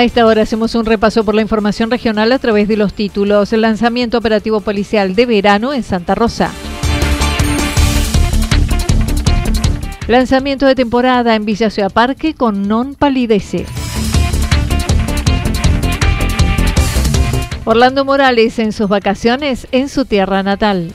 A esta hora hacemos un repaso por la información regional a través de los títulos. El lanzamiento operativo policial de verano en Santa Rosa. Lanzamiento de temporada en Villa Ciudad Parque con Non Palidece. Orlando Morales en sus vacaciones en su tierra natal.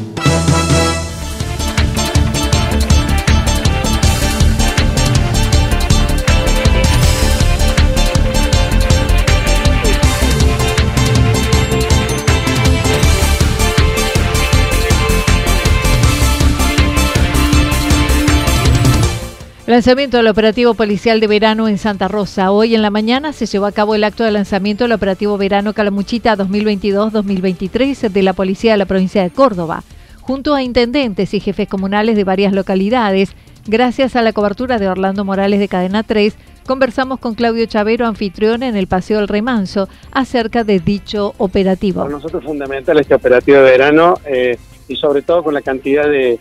Lanzamiento del operativo policial de verano en Santa Rosa. Hoy en la mañana se llevó a cabo el acto de lanzamiento del operativo verano Calamuchita 2022-2023 de la Policía de la provincia de Córdoba, junto a intendentes y jefes comunales de varias localidades. Gracias a la cobertura de Orlando Morales de Cadena 3, conversamos con Claudio Chavero, anfitrión en el Paseo del Remanso, acerca de dicho operativo. Para nosotros fundamental este operativo de verano eh, y sobre todo con la cantidad de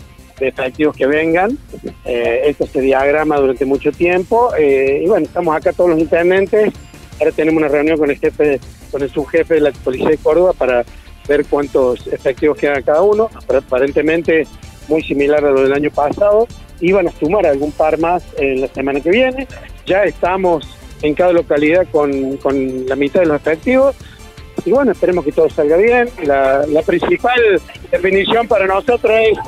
efectivos que vengan. Eh, esto se diagrama durante mucho tiempo. Eh, y bueno, estamos acá todos los intendentes. Ahora tenemos una reunión con el jefe, con el subjefe de la Policía de Córdoba para ver cuántos efectivos quedan cada uno. Aparentemente muy similar a lo del año pasado. Iban a sumar algún par más en la semana que viene. Ya estamos en cada localidad con, con la mitad de los efectivos y bueno, esperemos que todo salga bien. La, principal definición para nosotros es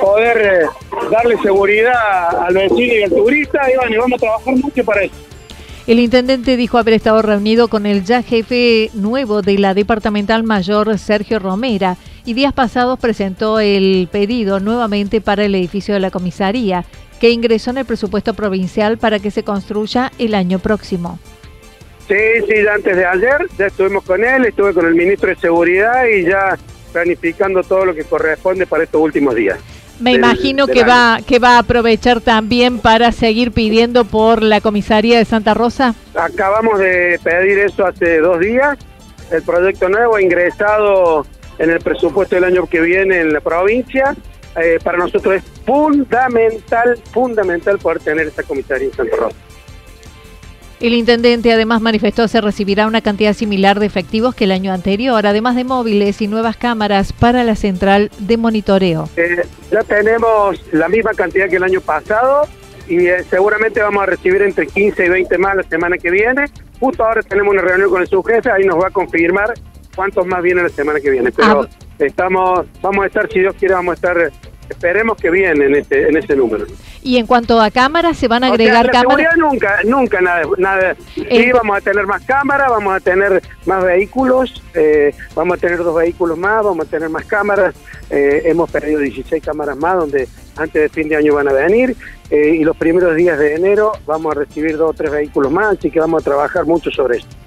poder eh, darle seguridad al vecino y al turista y bueno, y vamos a trabajar mucho para eso. El intendente dijo haber estado reunido con el ya jefe nuevo de la departamental mayor, Sergio Romera, y días pasados presentó el pedido nuevamente para el edificio de la comisaría, que ingresó en el presupuesto provincial para que se construya el año próximo. Sí, sí, antes de ayer ya estuvimos con él, estuve con el ministro de Seguridad y ya planificando todo lo que corresponde para estos últimos días. Me imagino que va que va a aprovechar también para seguir pidiendo por la comisaría de Santa Rosa. Acabamos de pedir eso hace dos días. El proyecto nuevo ha ingresado en el presupuesto del año que viene en la provincia. Eh, para nosotros es fundamental, fundamental poder tener esta comisaría en Santa Rosa. El intendente además manifestó se recibirá una cantidad similar de efectivos que el año anterior, además de móviles y nuevas cámaras para la central de monitoreo. Eh, ya tenemos la misma cantidad que el año pasado y eh, seguramente vamos a recibir entre 15 y 20 más la semana que viene. Justo ahora tenemos una reunión con el subjefe, ahí nos va a confirmar cuántos más vienen la semana que viene. Pero ah, estamos, vamos a estar, si Dios quiere, vamos a estar Esperemos que bien en ese, en ese número. Y en cuanto a cámaras, ¿se van a agregar cámaras? nunca, nunca nada. nada. Sí, eh, vamos a tener más cámaras, vamos a tener más vehículos, eh, vamos a tener dos vehículos más, vamos a tener más cámaras. Eh, hemos perdido 16 cámaras más, donde antes de fin de año van a venir. y los primeros días de enero vamos a recibir dos o tres vehículos más, así que vamos a trabajar mucho sobre esto.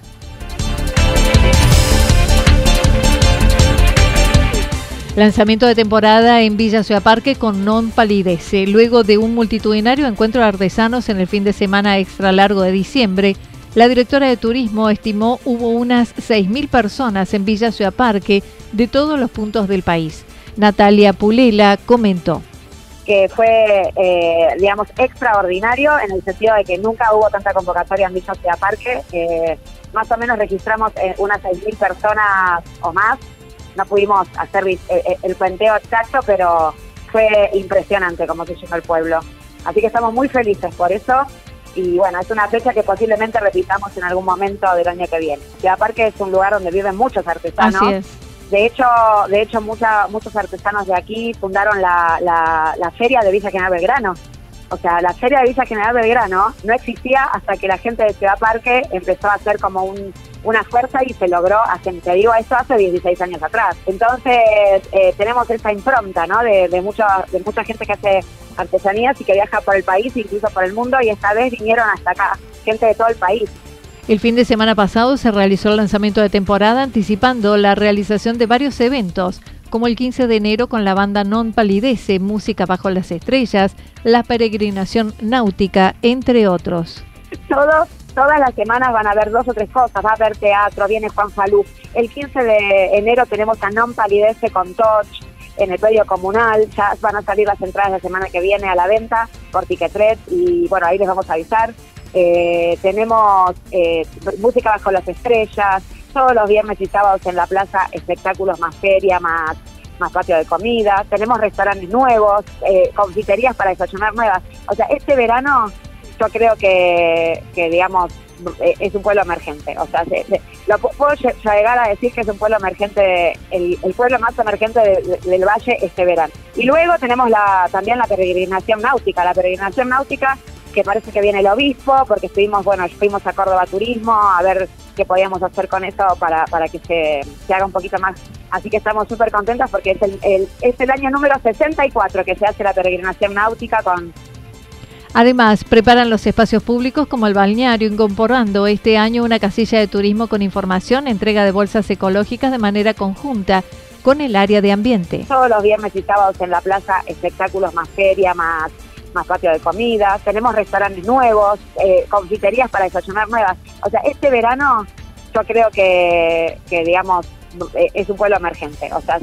Lanzamiento de temporada en Villa Ciudad Parque con Non Palidece. Luego de un multitudinario encuentro de artesanos en el fin de semana extra largo de diciembre, la directora de turismo estimó hubo unas 6.000 personas en Villa Ciudad Parque de todos los puntos del país. Natalia Pulela comentó que fue, eh, digamos, extraordinario en el sentido de que nunca hubo tanta convocatoria en Villa Ciudad Parque. más o menos registramos eh, unas 6.000 personas o más no pudimos hacer eh, eh, el puenteo exacto, pero fue impresionante como se llenó el pueblo. Así que estamos muy felices por eso y bueno, es una fecha que posiblemente repitamos en algún momento del año que viene. Ciudad Parque es un lugar donde viven muchos artesanos. De hecho, de hecho mucha, muchos artesanos de aquí fundaron la, la, la feria de Villa General Belgrano. O sea, la feria de Villa General Belgrano no existía hasta que la gente de Ciudad Parque empezó a hacer como un, una fuerza y se logró, hace, te digo eso, hace 16 años atrás. Entonces, eh, tenemos esa impronta, ¿no? De, de, mucha, de mucha gente que hace artesanías y que viaja por el país, incluso por el mundo, y esta vez vinieron hasta acá, gente de todo el país. El fin de semana pasado se realizó el lanzamiento de temporada anticipando la realización de varios eventos, como el 15 de enero con la banda Non Palidece, Música Bajo las Estrellas, la peregrinación náutica, entre otros. Todos todas las semanas van a haber dos o tres cosas, va a haber teatro, viene Juan Falú. El 15 de enero tenemos a Non Palidece con Toch en el predio comunal, ya van a salir las entradas la semana que viene a la venta por Ticketret y bueno, ahí les vamos a avisar. Eh, tenemos eh, música bajo las estrellas, todos los viernes y sábados en la plaza espectáculos más feria, más más patio de comida, tenemos restaurantes nuevos, eh, confiterías para desayunar nuevas. O sea, este verano yo creo que, que digamos, eh, es un pueblo emergente. O sea, lo puedo llegar a decir que es un pueblo emergente, el, pueblo más emergente del valle este verano. Y luego tenemos la, también la peregrinación náutica. La peregrinación náutica que parece que viene el obispo, porque estuvimos, bueno, fuimos a Córdoba Turismo a ver qué podíamos hacer con eso para, para que se, se haga un poquito más. Así que estamos súper contentas porque es el, el, es el año número 64 que se hace la peregrinación náutica con Además, preparan los espacios públicos como el balneario, incorporando este año una casilla de turismo con información, entrega de bolsas ecológicas de manera conjunta con el área de ambiente. Todos los viernes y sábados en la plaza, espectáculos más feria, más, más patio de comida, tenemos restaurantes nuevos, eh, confiterías para desayunar nuevas. O sea, este verano yo creo que, que digamos, eh, es un pueblo emergente. O sea,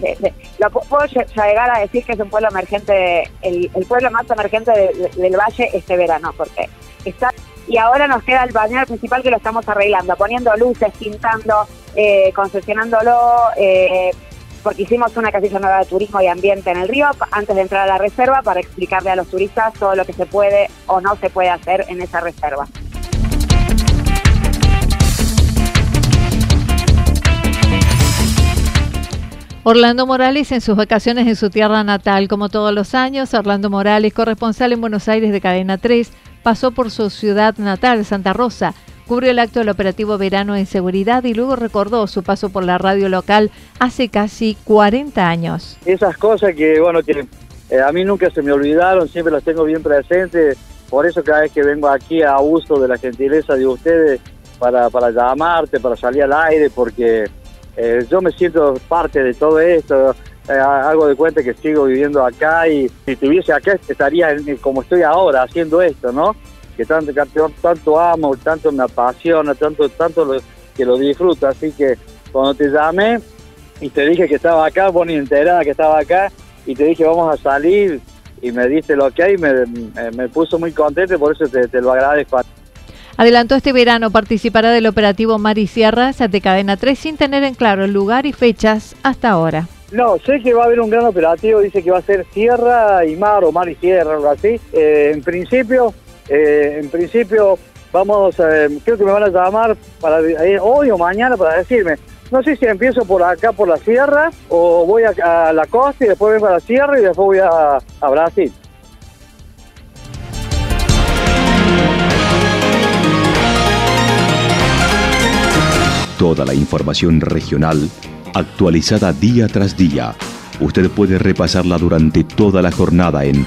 lo puedo llegar a decir que es un pueblo emergente, el, pueblo más emergente del valle este verano, porque está. Y ahora nos queda el balneario principal que lo estamos arreglando, poniendo luces, pintando, eh, concesionándolo, eh, porque hicimos una casilla nueva de turismo y ambiente en el río antes de entrar a la reserva para explicarle a los turistas todo lo que se puede o no se puede hacer en esa reserva. Orlando Morales en sus vacaciones en su tierra natal. Como todos los años, Orlando Morales, corresponsal en Buenos Aires de Cadena 3, pasó por su ciudad natal, Santa Rosa. Cubrió el acto del operativo verano en seguridad y luego recordó su paso por la radio local hace casi 40 años. Esas cosas que, bueno, que eh, a mí nunca se me olvidaron, siempre las tengo bien presentes. Por eso cada vez que vengo aquí a uso de la gentileza de ustedes para, para llamarte, para salir al aire, porque eh, yo me siento parte de todo esto, eh, de cuenta que sigo viviendo acá y si estuviese acá estaría como estoy ahora haciendo esto, ¿no? Que tanto, tanto amo, tanto me apasiona, tanto, tanto que lo disfruto, así que cuando te llamé y te dije que estaba acá, vos ni enterada que estaba acá y te dije vamos a salir y me diste lo que hay, me, me, puso muy contento, por eso te, te lo agradezco. Adelantó este verano participará del operativo Mar y Sierras de Cadena 3 sin tener en claro el lugar y fechas hasta ahora. No, sé que va a haber un gran operativo, dice que va a ser Sierra y Mar o Mar y Sierra, algo así. Eh, en principio, eh, en principio vamos, eh, creo que me van a llamar para hoy o mañana para decirme. No sé si empiezo por acá por la sierra o voy a, la costa y después vengo a la sierra y después voy a, a Brasil. Toda la información regional actualizada día tras día. Usted puede repasarla durante toda la jornada en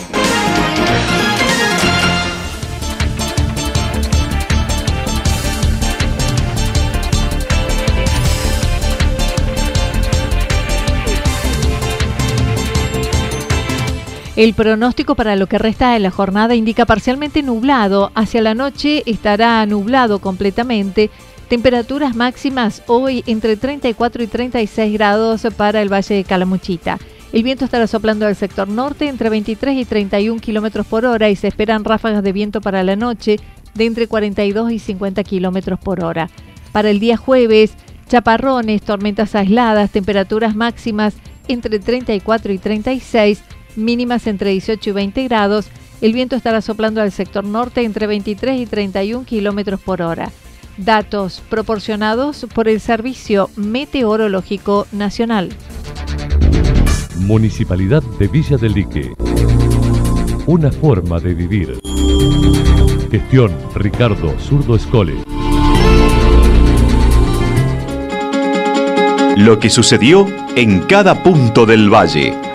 El pronóstico para lo que resta de la jornada indica parcialmente nublado. Hacia la noche estará nublado completamente. Temperaturas máximas hoy entre 34 y 36 grados para el Valle de Calamuchita. El viento estará soplando al sector norte entre 23 y 31 kilómetros por hora y se esperan ráfagas de viento para la noche de entre 42 y 50 kilómetros por hora. Para el día jueves, chaparrones, tormentas aisladas, temperaturas máximas entre 34 y 36 mínimas entre 18 y 20 grados. El viento estará soplando al sector norte entre 23 y 31 kilómetros por hora. Datos proporcionados por el Servicio Meteorológico Nacional. Municipalidad de Villa del Lique. Una forma de vivir. Gestión Ricardo Zurdo Escole. Lo que sucedió en cada punto del valle.